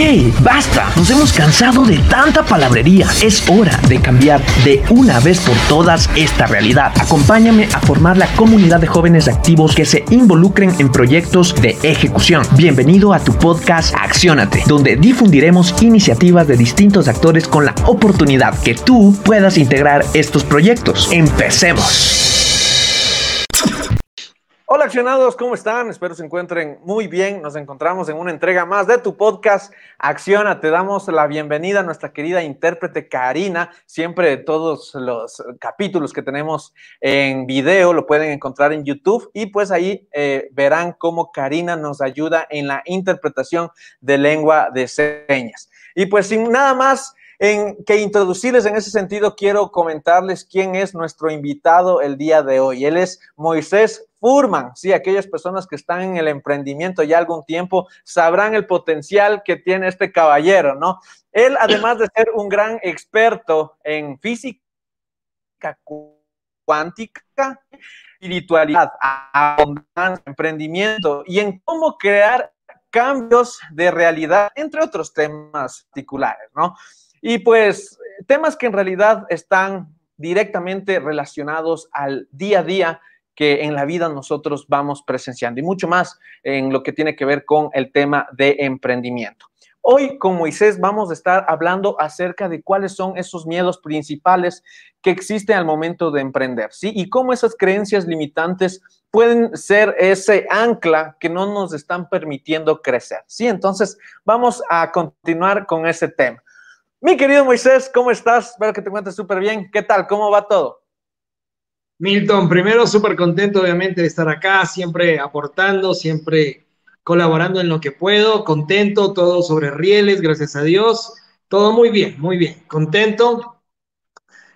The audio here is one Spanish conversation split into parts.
¡Hey! ¡Basta! Nos hemos cansado de tanta palabrería. Es hora de cambiar de una vez por todas esta realidad. Acompáñame a formar la comunidad de jóvenes activos que se involucren en proyectos de ejecución. Bienvenido a tu podcast Acciónate, donde difundiremos iniciativas de distintos actores con la oportunidad que tú puedas integrar estos proyectos. Empecemos. Hola accionados, ¿cómo están? Espero se encuentren muy bien. Nos encontramos en una entrega más de tu podcast Acciona. Te damos la bienvenida a nuestra querida intérprete Karina. Siempre todos los capítulos que tenemos en video lo pueden encontrar en YouTube y pues ahí eh, verán cómo Karina nos ayuda en la interpretación de lengua de señas. Y pues sin nada más, en que introducirles en ese sentido, quiero comentarles quién es nuestro invitado el día de hoy. Él es Moisés Furman. Sí, aquellas personas que están en el emprendimiento ya algún tiempo sabrán el potencial que tiene este caballero, ¿no? Él, además de ser un gran experto en física cuántica, espiritualidad, abundancia, emprendimiento y en cómo crear cambios de realidad, entre otros temas particulares, ¿no? Y pues temas que en realidad están directamente relacionados al día a día que en la vida nosotros vamos presenciando y mucho más en lo que tiene que ver con el tema de emprendimiento. Hoy con Moisés vamos a estar hablando acerca de cuáles son esos miedos principales que existen al momento de emprender, ¿sí? Y cómo esas creencias limitantes pueden ser ese ancla que no nos están permitiendo crecer, ¿sí? Entonces, vamos a continuar con ese tema. Mi querido Moisés, ¿cómo estás? Espero que te encuentres súper bien. ¿Qué tal? ¿Cómo va todo? Milton, primero súper contento obviamente de estar acá, siempre aportando, siempre colaborando en lo que puedo, contento, todo sobre rieles, gracias a Dios, todo muy bien, muy bien, contento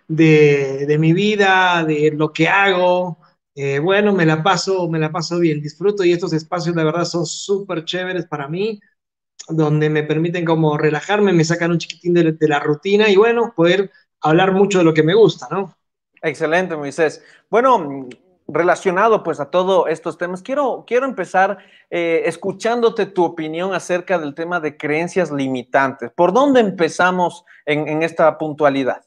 de, mi vida, de lo que hago, eh, bueno, me la paso, me la paso bien, disfruto y estos espacios la verdad son súper chéveres para mí, donde me permiten como relajarme, me sacan un chiquitín de, la rutina y bueno, poder hablar mucho de lo que me gusta, ¿no? Excelente, Moisés. Bueno, relacionado pues a todos estos temas, quiero, quiero empezar eh, escuchándote tu opinión acerca del tema de creencias limitantes. ¿Por dónde empezamos en, esta puntualidad?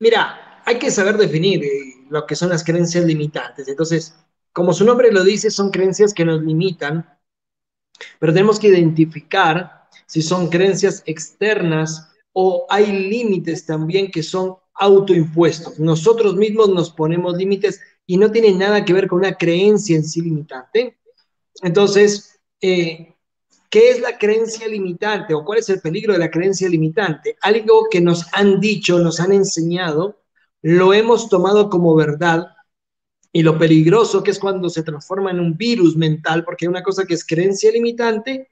Mira, hay que saber definir eh, lo que son las creencias limitantes. Entonces, como su nombre lo dice, son creencias que nos limitan pero tenemos que identificar si son creencias externas o hay límites también que son autoimpuestos. Nosotros mismos nos ponemos límites y no tiene nada que ver con una creencia en sí limitante. Entonces, eh, ¿qué es la creencia limitante o cuál es el peligro de la creencia limitante? Algo que nos han dicho, nos han enseñado, lo hemos tomado como verdad y lo peligroso que es cuando se transforma en un virus mental, porque hay una cosa que es creencia limitante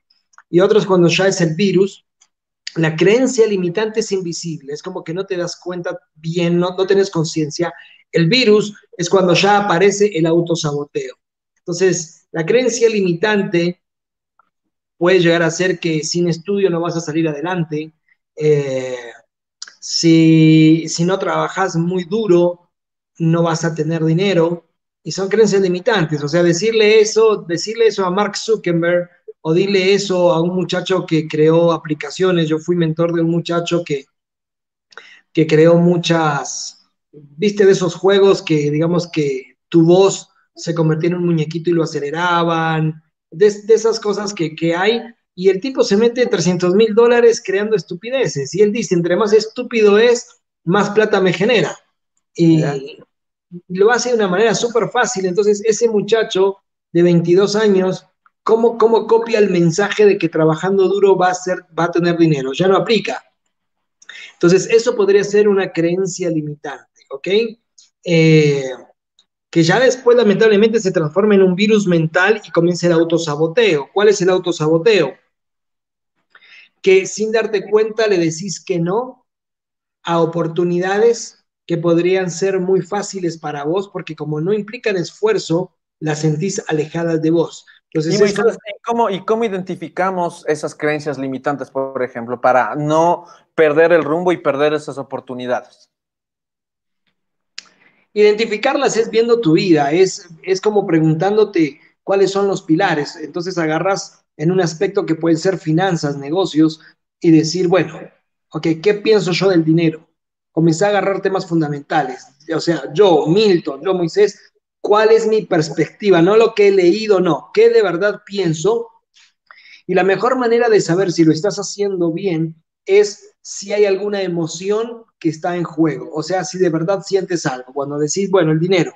y otra es cuando ya es el virus. La creencia limitante es invisible, es como que no te das cuenta bien, no, no tienes conciencia. El virus es cuando ya aparece el autosaboteo. Entonces, la creencia limitante puede llegar a ser que sin estudio no vas a salir adelante. Eh, si, si no trabajas muy duro, no vas a tener dinero y son creencias limitantes. O sea, decirle eso, decirle eso a Mark Zuckerberg o dile eso a un muchacho que creó aplicaciones. Yo fui mentor de un muchacho que, que creó muchas, viste, de esos juegos que digamos que tu voz se convertía en un muñequito y lo aceleraban, de, esas cosas que, que, hay. Y el tipo se mete 300 mil dólares creando estupideces. Y él dice, entre más estúpido es, más plata me genera. Y, lo hace de una manera súper fácil. Entonces, ese muchacho de 22 años, ¿cómo, ¿cómo copia el mensaje de que trabajando duro va a, ser, va a tener dinero? Ya no aplica. Entonces, eso podría ser una creencia limitante, ¿ok? Eh, que ya después lamentablemente se transforma en un virus mental y comienza el autosaboteo. ¿Cuál es el autosaboteo? Que sin darte cuenta le decís que no a oportunidades que podrían ser muy fáciles para vos porque como no implican esfuerzo, las sentís alejadas de vos. Entonces, ¿Y, cómo, ¿Y cómo identificamos esas creencias limitantes, por ejemplo, para no perder el rumbo y perder esas oportunidades? Identificarlas es viendo tu vida, es, es como preguntándote cuáles son los pilares. Entonces agarras en un aspecto que puede ser finanzas, negocios, y decir, bueno, ok, ¿qué pienso yo del dinero? Comencé a agarrar temas fundamentales. O sea, yo, Milton, yo, Moisés, ¿cuál es mi perspectiva? No lo que he leído, no, ¿qué de verdad pienso? Y la mejor manera de saber si lo estás haciendo bien es si hay alguna emoción que está en juego. O sea, si de verdad sientes algo. Cuando decís, bueno, el dinero.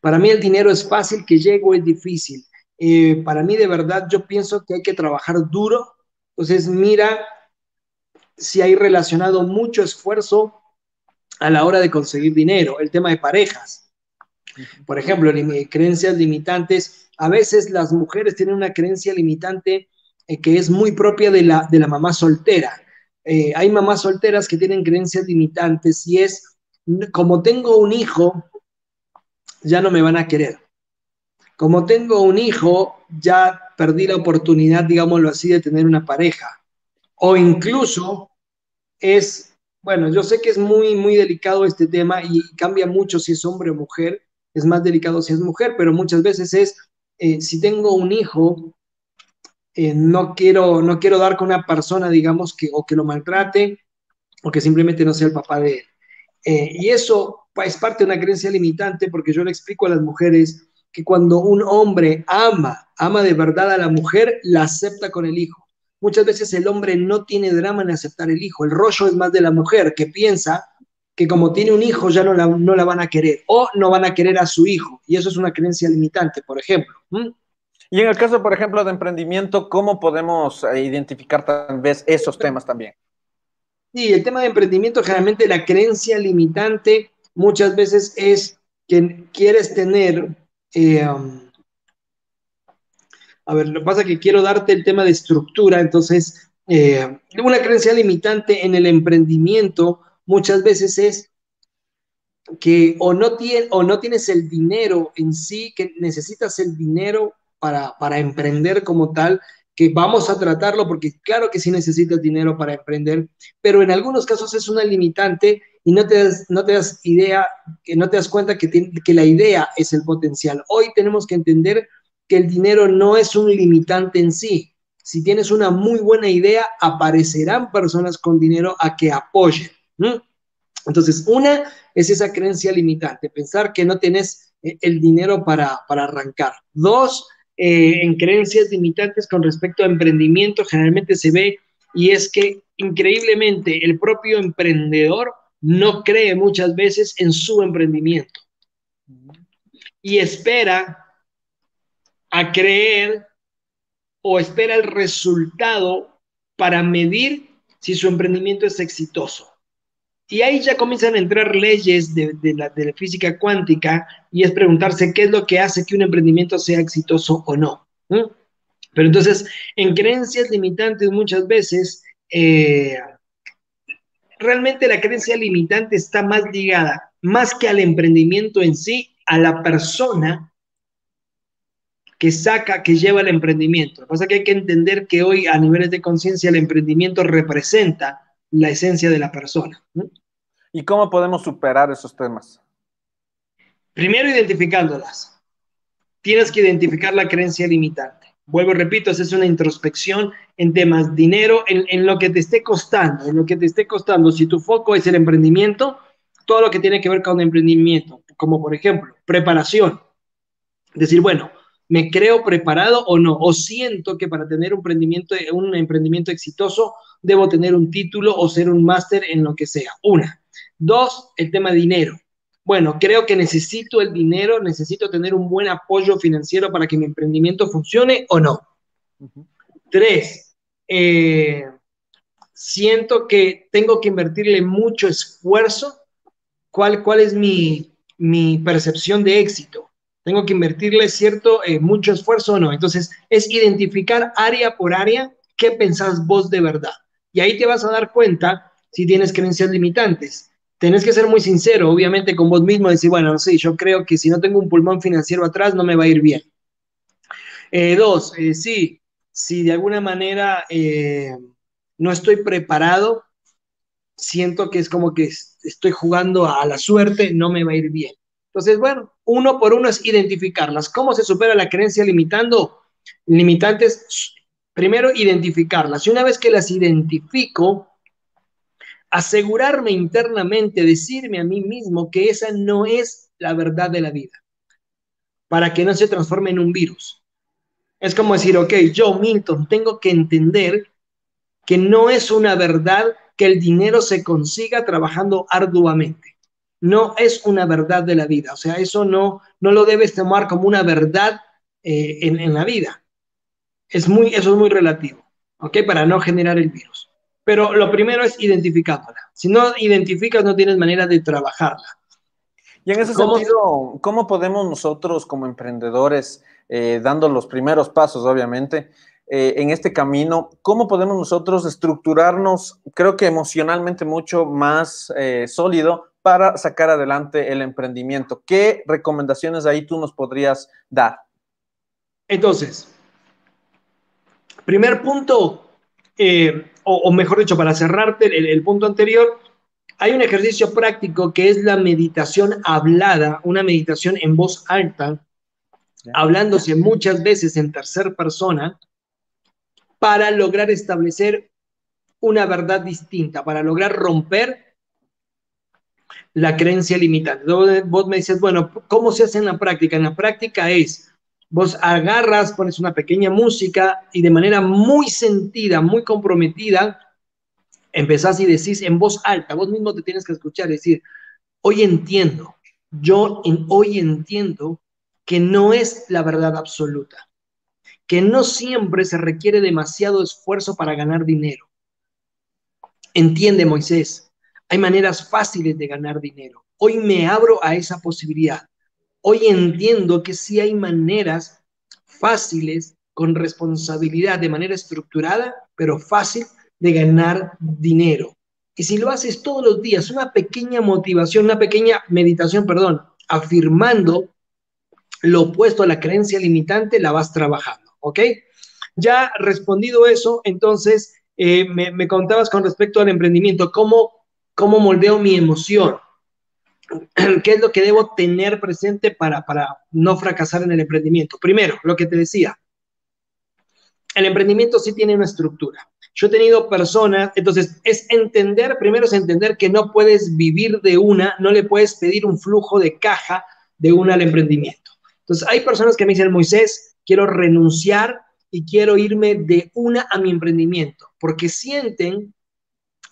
Para mí el dinero es fácil, que llego es difícil. Eh, para mí de verdad yo pienso que hay que trabajar duro. Entonces mira si hay relacionado mucho esfuerzo a la hora de conseguir dinero. El tema de parejas. Por ejemplo, creencias limitantes. A veces las mujeres tienen una creencia limitante eh, que es muy propia de la, de la mamá soltera. Eh, hay mamás solteras que tienen creencias limitantes y es, como tengo un hijo, ya no me van a querer. Como tengo un hijo, ya perdí la oportunidad, digámoslo así, de tener una pareja. O incluso es, bueno, yo sé que es muy, muy delicado este tema y cambia mucho si es hombre o mujer, es más delicado si es mujer, pero muchas veces es, eh, si tengo un hijo, eh, no, quiero, no quiero dar con una persona, digamos, que o que lo maltrate o que simplemente no sea el papá de él. Eh, y eso es parte de una creencia limitante porque yo le explico a las mujeres que cuando un hombre ama, ama de verdad a la mujer, la acepta con el hijo. Muchas veces el hombre no tiene drama en aceptar el hijo. El rollo es más de la mujer que piensa que como tiene un hijo ya no la, no la van a querer o no van a querer a su hijo. Y eso es una creencia limitante, por ejemplo. Y en el caso, por ejemplo, de emprendimiento, ¿cómo podemos eh, identificar tal vez esos temas también? Sí, el tema de emprendimiento, generalmente la creencia limitante muchas veces es que quieres tener, eh, um, a ver, lo que pasa es que quiero darte el tema de estructura, entonces, eh, una creencia limitante en el emprendimiento muchas veces es que o no, o no tienes el dinero en sí, que necesitas el dinero para, emprender como tal, que vamos a tratarlo porque claro que sí necesitas dinero para emprender, pero en algunos casos es una limitante y no te das, no te das idea, que no te das cuenta que, que la idea es el potencial. Hoy tenemos que entender que el dinero no es un limitante en sí. Si tienes una muy buena idea, aparecerán personas con dinero a que apoyen. Entonces, una es esa creencia limitante, pensar que no tienes eh, el dinero para, para arrancar. Dos, eh, en creencias limitantes con respecto a emprendimiento generalmente se ve y es que increíblemente el propio emprendedor no cree muchas veces en su emprendimiento y espera a creer o espera el resultado para medir si su emprendimiento es exitoso. Y ahí ya comienzan a entrar leyes de, la, física cuántica y es preguntarse qué es lo que hace que un emprendimiento sea exitoso o no. Pero entonces, en creencias limitantes muchas veces, eh, realmente la creencia limitante está más ligada, más que al emprendimiento en sí, a la persona que saca, que lleva el emprendimiento. Lo que pasa es que hay que entender que hoy a niveles de conciencia el emprendimiento representa la esencia de la persona. ¿Y cómo podemos superar esos temas? Primero, identificándolas. Tienes que identificar la creencia limitante. Vuelvo, repito, es una introspección en temas dinero, en, en lo que te esté costando, en lo que te esté costando. Si tu foco es el emprendimiento, todo lo que tiene que ver con emprendimiento, como por ejemplo, preparación. Decir, bueno, ¿me creo preparado o no? O siento que para tener un emprendimiento, un emprendimiento exitoso debo tener un título o ser un máster en lo que sea. Una. Dos, el tema de dinero. Bueno, creo que necesito el dinero, necesito tener un buen apoyo financiero para que mi emprendimiento funcione o no. Tres, eh, siento que tengo que invertirle mucho esfuerzo. ¿Cuál, cuál es mi, percepción de éxito? Tengo que invertirle cierto, eh, mucho esfuerzo o no. Entonces, es identificar área por área qué pensás vos de verdad. Y ahí te vas a dar cuenta si tienes creencias limitantes tenés que ser muy sincero, obviamente, con vos mismo, decir, bueno, sí, yo creo que si no tengo un pulmón financiero atrás, no me va a ir bien. Eh, dos, eh, sí, si de alguna manera eh, no estoy preparado, siento que es como que estoy jugando a la suerte, no me va a ir bien. Entonces, bueno, uno por uno es identificarlas. ¿Cómo se supera la creencia limitando? Limitantes, primero identificarlas. Y una vez que las identifico, asegurarme internamente, decirme a mí mismo que esa no es la verdad de la vida, para que no se transforme en un virus. Es como decir, ok, yo, Milton, tengo que entender que no es una verdad que el dinero se consiga trabajando arduamente. No es una verdad de la vida. O sea, eso no, no lo debes tomar como una verdad eh, en, en, la vida. Es muy, eso es muy relativo, ¿ok? Para no generar el virus. Pero lo primero es identificándola. Si no identificas, no tienes manera de trabajarla. Y en ese sentido, ¿cómo podemos nosotros como emprendedores, eh, dando los primeros pasos, obviamente, eh, en este camino, cómo podemos nosotros estructurarnos, creo que emocionalmente mucho más eh, sólido para sacar adelante el emprendimiento? ¿Qué recomendaciones ahí tú nos podrías dar? Entonces, primer punto, eh, o, mejor dicho, para cerrarte el, punto anterior, hay un ejercicio práctico que es la meditación hablada, una meditación en voz alta, hablándose muchas veces en tercera persona, para lograr establecer una verdad distinta, para lograr romper la creencia limitante. Vos me dices, bueno, ¿cómo se hace en la práctica? En la práctica es Vos agarras, pones una pequeña música y de manera muy sentida, muy comprometida, empezás y decís en voz alta, vos mismo te tienes que escuchar, decir, hoy entiendo, yo hoy entiendo que no es la verdad absoluta, que no siempre se requiere demasiado esfuerzo para ganar dinero. Entiende, Moisés, hay maneras fáciles de ganar dinero. Hoy me abro a esa posibilidad. Hoy entiendo que sí hay maneras fáciles, con responsabilidad, de manera estructurada, pero fácil de ganar dinero. Y si lo haces todos los días, una pequeña motivación, una pequeña meditación, perdón, afirmando lo opuesto a la creencia limitante, la vas trabajando, ¿ok? Ya respondido eso, entonces eh, me, contabas con respecto al emprendimiento, ¿cómo, cómo moldeo mi emoción? ¿Qué es lo que debo tener presente para, para no fracasar en el emprendimiento? Primero, lo que te decía, el emprendimiento sí tiene una estructura. Yo he tenido personas, entonces es entender, primero es entender que no puedes vivir de una, no le puedes pedir un flujo de caja de una al emprendimiento. Entonces hay personas que me dicen, Moisés, quiero renunciar y quiero irme de una a mi emprendimiento, porque sienten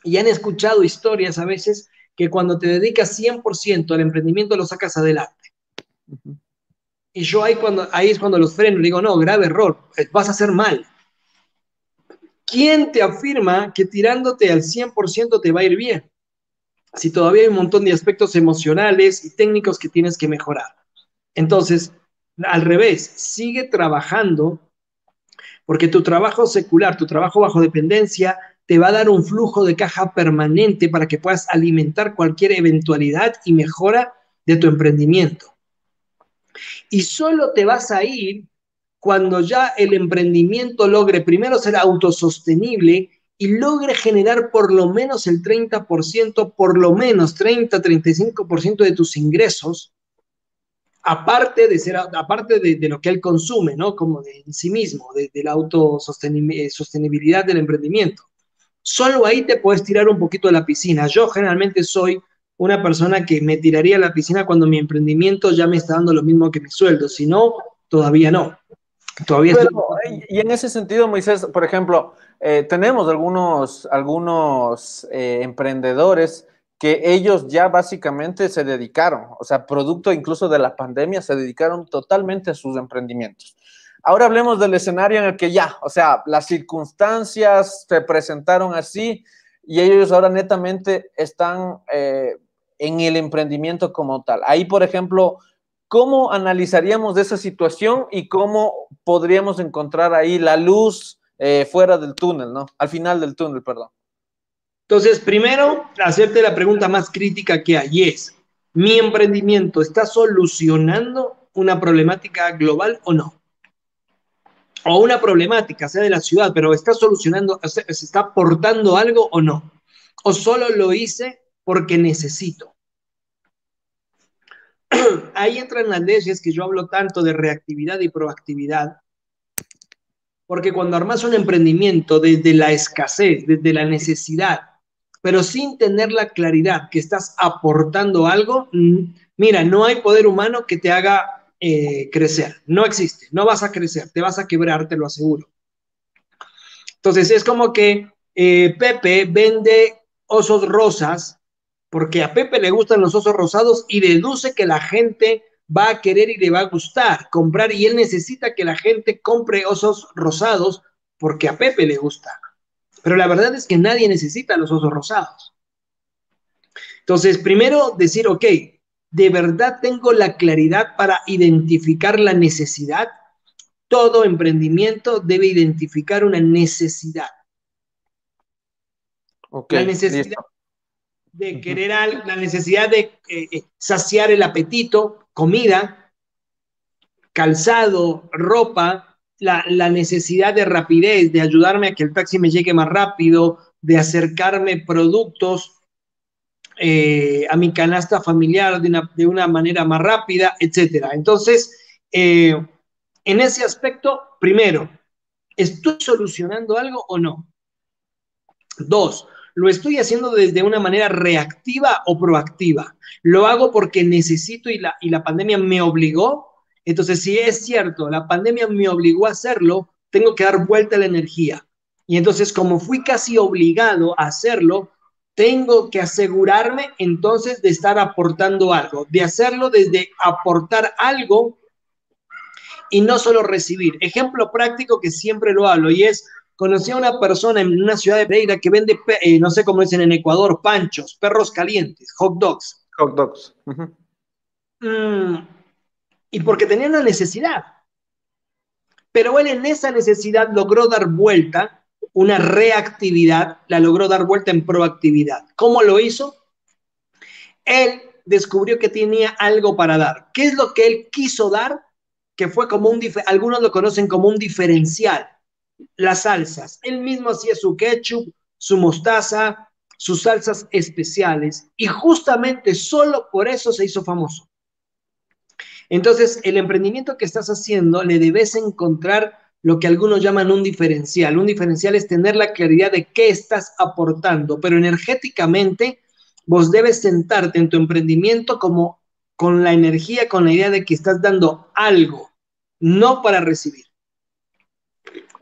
y han escuchado historias a veces que cuando te dedicas 100% al emprendimiento lo sacas adelante. Y yo ahí, cuando, ahí es cuando los freno, le digo, no, grave error, eh, vas a hacer mal. ¿Quién te afirma que tirándote al 100% te va a ir bien? Si todavía hay un montón de aspectos emocionales y técnicos que tienes que mejorar. Entonces, al revés, sigue trabajando porque tu trabajo secular, tu trabajo bajo dependencia, te va a dar un flujo de caja permanente para que puedas alimentar cualquier eventualidad y mejora de tu emprendimiento. Y solo te vas a ir cuando ya el emprendimiento logre primero ser autosostenible y logre generar por lo menos el 30%, por lo menos 30-35% de tus ingresos, aparte de ser, aparte de, lo que él consume, ¿no? Como de en sí mismo, de, de la autosostenibilidad del emprendimiento solo ahí te puedes tirar un poquito de la piscina. Yo generalmente soy una persona que me tiraría a la piscina cuando mi emprendimiento ya me está dando lo mismo que mi sueldo, si no, todavía no. Todavía Y en ese sentido, Moisés, por ejemplo, eh, tenemos algunos, algunos eh, emprendedores que ellos ya básicamente se dedicaron, o sea, producto incluso de la pandemia, se dedicaron totalmente a sus emprendimientos. Ahora hablemos del escenario en el que ya, o sea, las circunstancias se presentaron así y ellos ahora netamente están eh, en el emprendimiento como tal. Ahí, por ejemplo, ¿cómo analizaríamos esa situación y cómo podríamos encontrar ahí la luz eh, fuera del túnel, ¿no? Al final del túnel, perdón. Entonces, primero, hacerte la pregunta más crítica que hay es, ¿mi emprendimiento está solucionando una problemática global o no? O una problemática, sea de la ciudad, pero está solucionando, se está aportando algo o no. O solo lo hice porque necesito. Ahí entran las leyes que yo hablo tanto de reactividad y proactividad. Porque cuando armas un emprendimiento desde la escasez, desde la necesidad, pero sin tener la claridad que estás aportando algo, mm, mira, no hay poder humano que te haga eh, crecer. No existe. No vas a crecer. Te vas a quebrar, te lo aseguro. Entonces es como que eh, Pepe vende osos rosas porque a Pepe le gustan los osos rosados y deduce que la gente va a querer y le va a gustar comprar y él necesita que la gente compre osos rosados porque a Pepe le gusta. Pero la verdad es que nadie necesita los osos rosados. Entonces, primero decir, ok, ¿de verdad tengo la claridad para identificar la necesidad? Todo emprendimiento debe identificar una necesidad. la necesidad de querer algo, la necesidad de eh, eh, saciar el apetito, comida, calzado, ropa, la, necesidad de rapidez, de ayudarme a que el taxi me llegue más rápido, de acercarme productos eh, a mi canasta familiar de una, manera más rápida, etcétera. Entonces, en ese aspecto, primero, ¿estoy solucionando algo o no? Dos, ¿Lo estoy haciendo desde una manera reactiva o proactiva? ¿Lo hago porque necesito y la, y la pandemia me obligó? Entonces, si es cierto, la pandemia me obligó a hacerlo, tengo que dar vuelta a la energía. Y entonces, como fui casi obligado a hacerlo, tengo que asegurarme entonces de estar aportando algo, de hacerlo desde aportar algo y no solo recibir. Ejemplo práctico que siempre lo hablo y es conocí a una persona en una ciudad de Pereira que vende, eh, no sé cómo dicen en Ecuador, panchos, perros calientes, hot dogs. Hot dogs. Mm, y porque tenía una necesidad. Pero él en esa necesidad logró dar vuelta, una reactividad, la logró dar vuelta en proactividad. ¿Cómo lo hizo? Él descubrió que tenía algo para dar. ¿Qué es lo que él quiso dar? Que fue como un, algunos lo conocen como un diferencial las salsas. Él mismo hacía su ketchup, su mostaza, sus salsas especiales y justamente solo por eso se hizo famoso. Entonces, el emprendimiento que estás haciendo le debes encontrar lo que algunos llaman un diferencial. Un diferencial es tener la claridad de qué estás aportando, pero energéticamente vos debes sentarte en tu emprendimiento como con la energía, con la idea de que estás dando algo, no para recibir.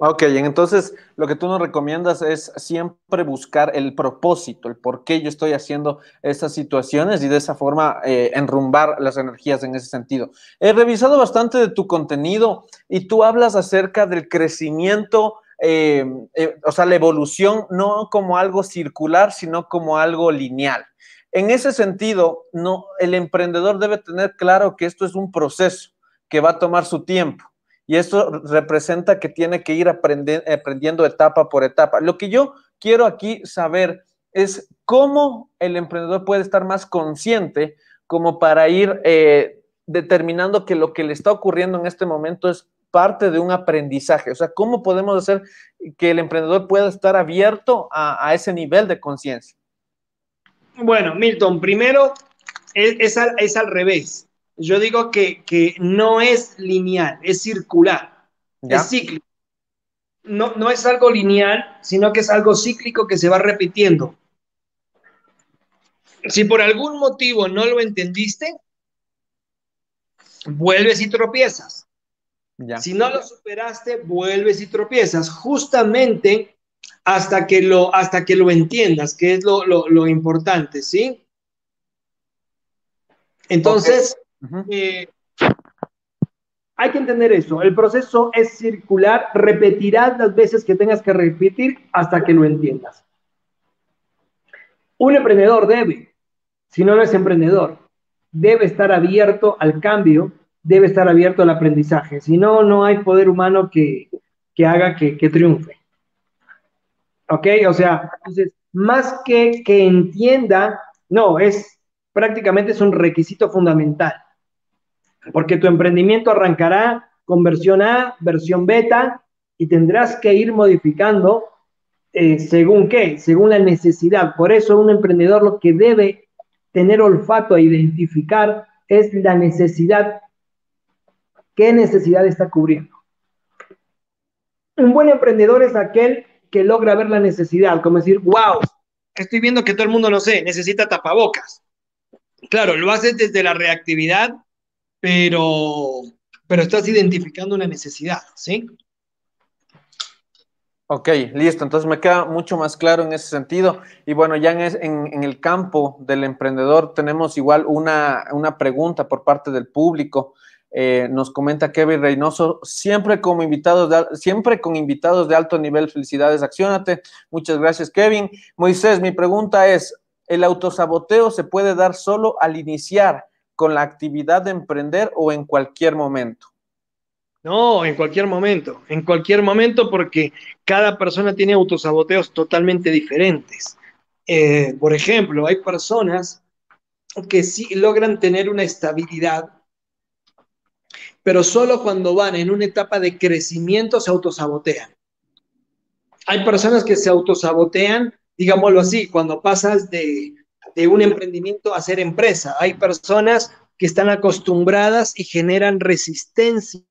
Ok, entonces lo que tú nos recomiendas es siempre buscar el propósito, el por qué yo estoy haciendo estas situaciones y de esa forma eh, enrumbar las energías en ese sentido. He revisado bastante de tu contenido y tú hablas acerca del crecimiento, eh, eh, o sea, la evolución no como algo circular, sino como algo lineal. En ese sentido, no, el emprendedor debe tener claro que esto es un proceso que va a tomar su tiempo y esto representa que tiene que ir aprendiendo etapa por etapa. Lo que yo quiero aquí saber es cómo el emprendedor puede estar más consciente como para ir eh, determinando que lo que le está ocurriendo en este momento es parte de un aprendizaje. O sea, ¿cómo podemos hacer que el emprendedor pueda estar abierto a, ese nivel de conciencia? Bueno, Milton, primero es, es al revés yo digo que, no es lineal, es circular, es cíclico. No, no es algo lineal, sino que es algo cíclico que se va repitiendo. Si por algún motivo no lo entendiste, vuelves y tropiezas. Si no lo superaste, vuelves y tropiezas, justamente hasta que lo, hasta que lo entiendas, que es lo, importante, ¿sí? Entonces, eh, hay que entender eso. El proceso es circular, repetirás las veces que tengas que repetir hasta que lo entiendas. Un emprendedor debe, si no, es emprendedor, debe estar abierto al cambio, debe estar abierto al aprendizaje. Si no, no hay poder humano que, haga que, que, triunfe. ¿Ok? O sea, entonces, más que que entienda, no, es prácticamente es un requisito fundamental porque tu emprendimiento arrancará con versión A, versión beta, y tendrás que ir modificando eh, según qué, según la necesidad. Por eso un emprendedor lo que debe tener olfato a identificar es la necesidad. ¿Qué necesidad está cubriendo? Un buen emprendedor es aquel que logra ver la necesidad, como decir, wow, estoy viendo que todo el mundo, no sé, necesita tapabocas. Claro, lo haces desde la reactividad, pero, pero estás identificando una necesidad, ¿sí? Ok, listo. Entonces me queda mucho más claro en ese sentido. Y bueno, ya en, el campo del emprendedor tenemos igual una, una pregunta por parte del público. Eh, nos comenta Kevin Reynoso, siempre como invitados de, siempre con invitados de alto nivel. Felicidades, accionate. Muchas gracias, Kevin. Moisés, mi pregunta es: ¿el autosaboteo se puede dar solo al iniciar con la actividad de emprender o en cualquier momento? No, en cualquier momento, en cualquier momento porque cada persona tiene autosaboteos totalmente diferentes. Eh, por ejemplo, hay personas que sí logran tener una estabilidad, pero solo cuando van en una etapa de crecimiento se autosabotean. Hay personas que se autosabotean, digámoslo así, cuando pasas de, de un emprendimiento a ser empresa. Hay personas que están acostumbradas y generan resistencia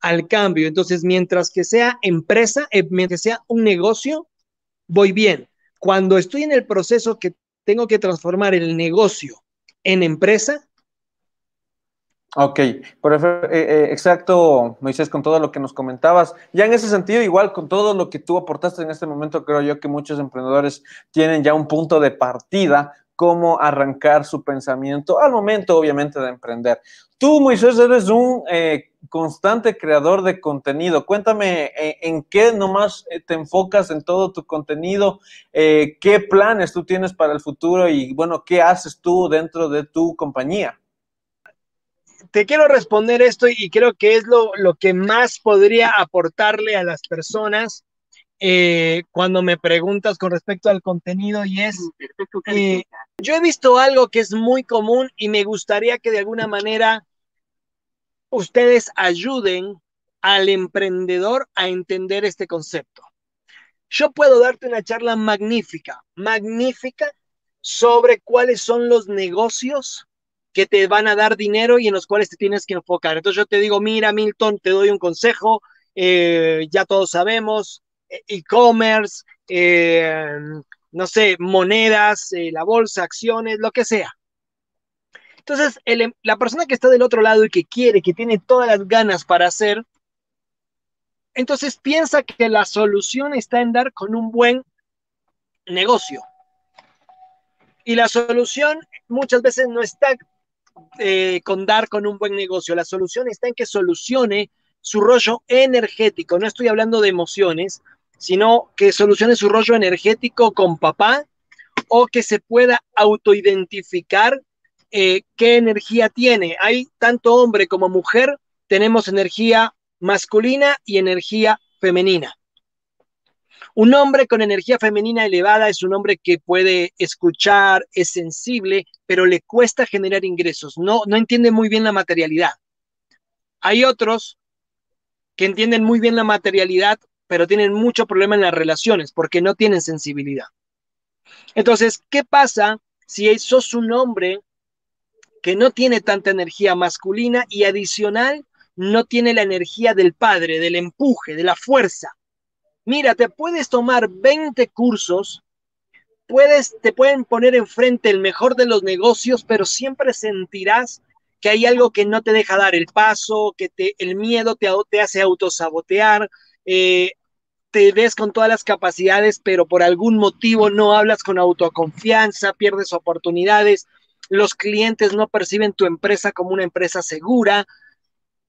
al cambio. Entonces, mientras que sea empresa, eh, mientras sea un negocio, voy bien. Cuando estoy en el proceso que tengo que transformar el negocio en empresa. Ok, por eh, eh, exacto, Moisés, con todo lo que nos comentabas. Ya en ese sentido, igual con todo lo que tú aportaste en este momento, creo yo que muchos emprendedores tienen ya un punto de partida cómo arrancar su pensamiento al momento, obviamente, de emprender. Tú, Moisés, eres un eh, constante creador de contenido. Cuéntame eh, en qué nomás eh, te enfocas en todo tu contenido, qué planes tú tienes para el futuro y, bueno, qué haces tú dentro de tu compañía. Te quiero responder esto y creo que es lo, lo que más podría aportarle a las personas eh, cuando me preguntas con respecto al contenido y es, eh, yo he visto algo que es muy común y me gustaría que de alguna manera ustedes ayuden al emprendedor a entender este concepto. Yo puedo darte una charla magnífica, magnífica sobre cuáles son los negocios que te van a dar dinero y en los cuales te tienes que enfocar. Entonces yo te digo, mira, Milton, te doy un consejo, eh, ya todos sabemos, e-commerce, eh, no sé, monedas, eh, la bolsa, acciones, lo que sea. Entonces, em, la persona que está del otro lado y que quiere, que tiene todas las ganas para hacer, entonces piensa que la solución está en dar con un buen negocio. Y la solución muchas veces no está eh, con dar con un buen negocio, la solución está en que solucione su rollo energético. No estoy hablando de emociones, sino que solucione su rollo energético con papá o que se pueda autoidentificar eh, qué energía tiene. Hay tanto hombre como mujer, tenemos energía masculina y energía femenina. Un hombre con energía femenina elevada es un hombre que puede escuchar, es sensible, pero le cuesta generar ingresos, no, no entiende muy bien la materialidad. Hay otros que entienden muy bien la materialidad, pero tienen mucho problema en las relaciones porque no tienen sensibilidad. Entonces, ¿qué pasa si sos un hombre que no tiene tanta energía masculina y adicional no tiene la energía del padre, del empuje, de la fuerza? Mira, te puedes tomar 20 cursos, puedes, te pueden poner enfrente el mejor de los negocios, pero siempre sentirás que hay algo que no te deja dar el paso, que el miedo te, te hace autosabotear, eh, te ves con todas las capacidades, pero por algún motivo no hablas con autoconfianza, pierdes oportunidades, los clientes no perciben tu empresa como una empresa segura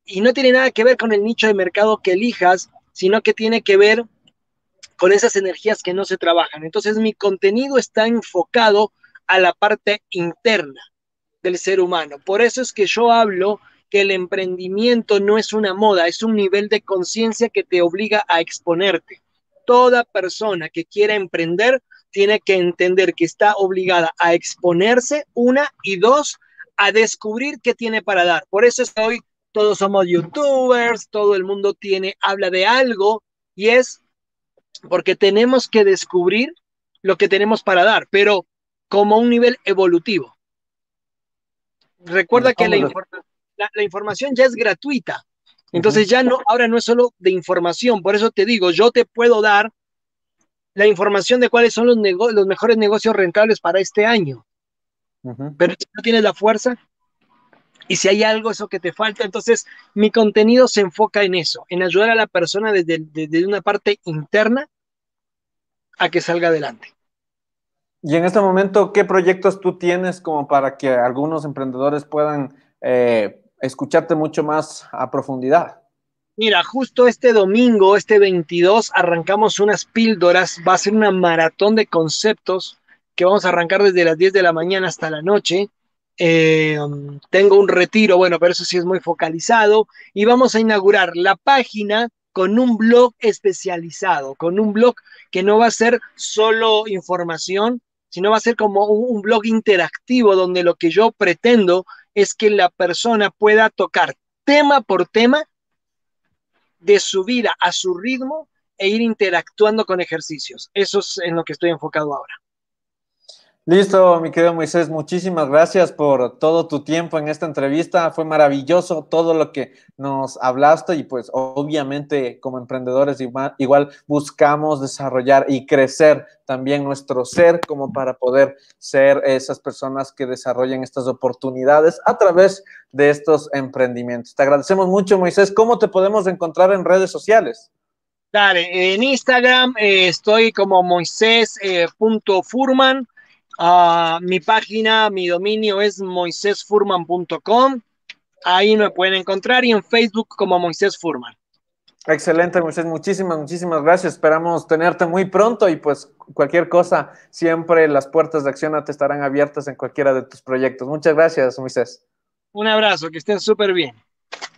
y no tiene nada que ver con el nicho de mercado que elijas, sino que tiene que ver con esas energías que no se trabajan. Entonces mi contenido está enfocado a la parte interna del ser humano. Por eso es que yo hablo que el emprendimiento no es una moda, es un nivel de conciencia que te obliga a exponerte. Toda persona que quiera emprender tiene que entender que está obligada a exponerse, una, y dos, a descubrir qué tiene para dar. Por eso es que hoy todos somos youtubers, todo el mundo tiene, habla de algo, y es porque tenemos que descubrir lo que tenemos para dar, pero como un nivel evolutivo. Recuerda que la, la, información ya es gratuita. Entonces ya no, ahora no es solo de información, por eso te digo, yo te puedo dar la información de cuáles son los, los mejores negocios rentables para este año. Pero si no tienes la fuerza y si hay algo eso que te falta, entonces mi contenido se enfoca en eso, en ayudar a la persona desde, desde una parte interna a que salga adelante. Y en este momento, ¿qué proyectos tú tienes como para que algunos emprendedores puedan eh, escucharte mucho más a profundidad? Mira, justo este domingo, este 22, arrancamos unas píldoras, va a ser una maratón de conceptos que vamos a arrancar desde las 10 de la mañana hasta la noche. Eh, tengo un retiro, bueno, pero eso sí es muy focalizado, y vamos a inaugurar la página con un blog especializado, con un blog que no va a ser solo información, sino va a ser como un, blog interactivo donde lo que yo pretendo es que la persona pueda tocar tema por tema de su vida a su ritmo e ir interactuando con ejercicios. Eso es en lo que estoy enfocado ahora. Listo, mi querido Moisés, muchísimas gracias por todo tu tiempo en esta entrevista. Fue maravilloso todo lo que nos hablaste y pues obviamente como emprendedores igual, buscamos desarrollar y crecer también nuestro ser como para poder ser esas personas que desarrollen estas oportunidades a través de estos emprendimientos. Te agradecemos mucho, Moisés. ¿Cómo te podemos encontrar en redes sociales? Dale, en Instagram eh, estoy como moisés.furman. Eh, Ah, mi página, mi dominio es moisésfurman.com. Ahí me pueden encontrar y en Facebook como Moisés Furman. Excelente, Moisés. Muchísimas, muchísimas gracias. Esperamos tenerte muy pronto y pues cualquier cosa, siempre las puertas de acción te estarán abiertas en cualquiera de tus proyectos. Muchas gracias, Moisés. Un abrazo, que estén súper bien.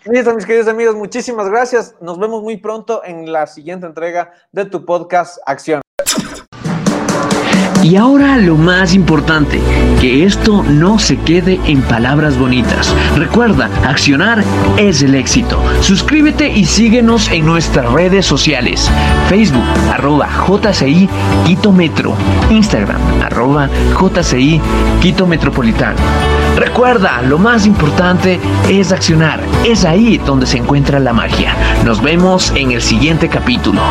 Listo, mis queridos amigos, muchísimas gracias. Nos vemos muy pronto en la siguiente entrega de tu podcast Acción. Y ahora lo más importante, que esto no se quede en palabras bonitas. Recuerda, accionar es el éxito. Suscríbete y síguenos en nuestras redes sociales. Facebook, arroba JCI Quito Metro. Instagram, arroba JCI Quito. Recuerda, lo más importante es accionar. Es ahí donde se encuentra la magia. Nos vemos en el siguiente capítulo.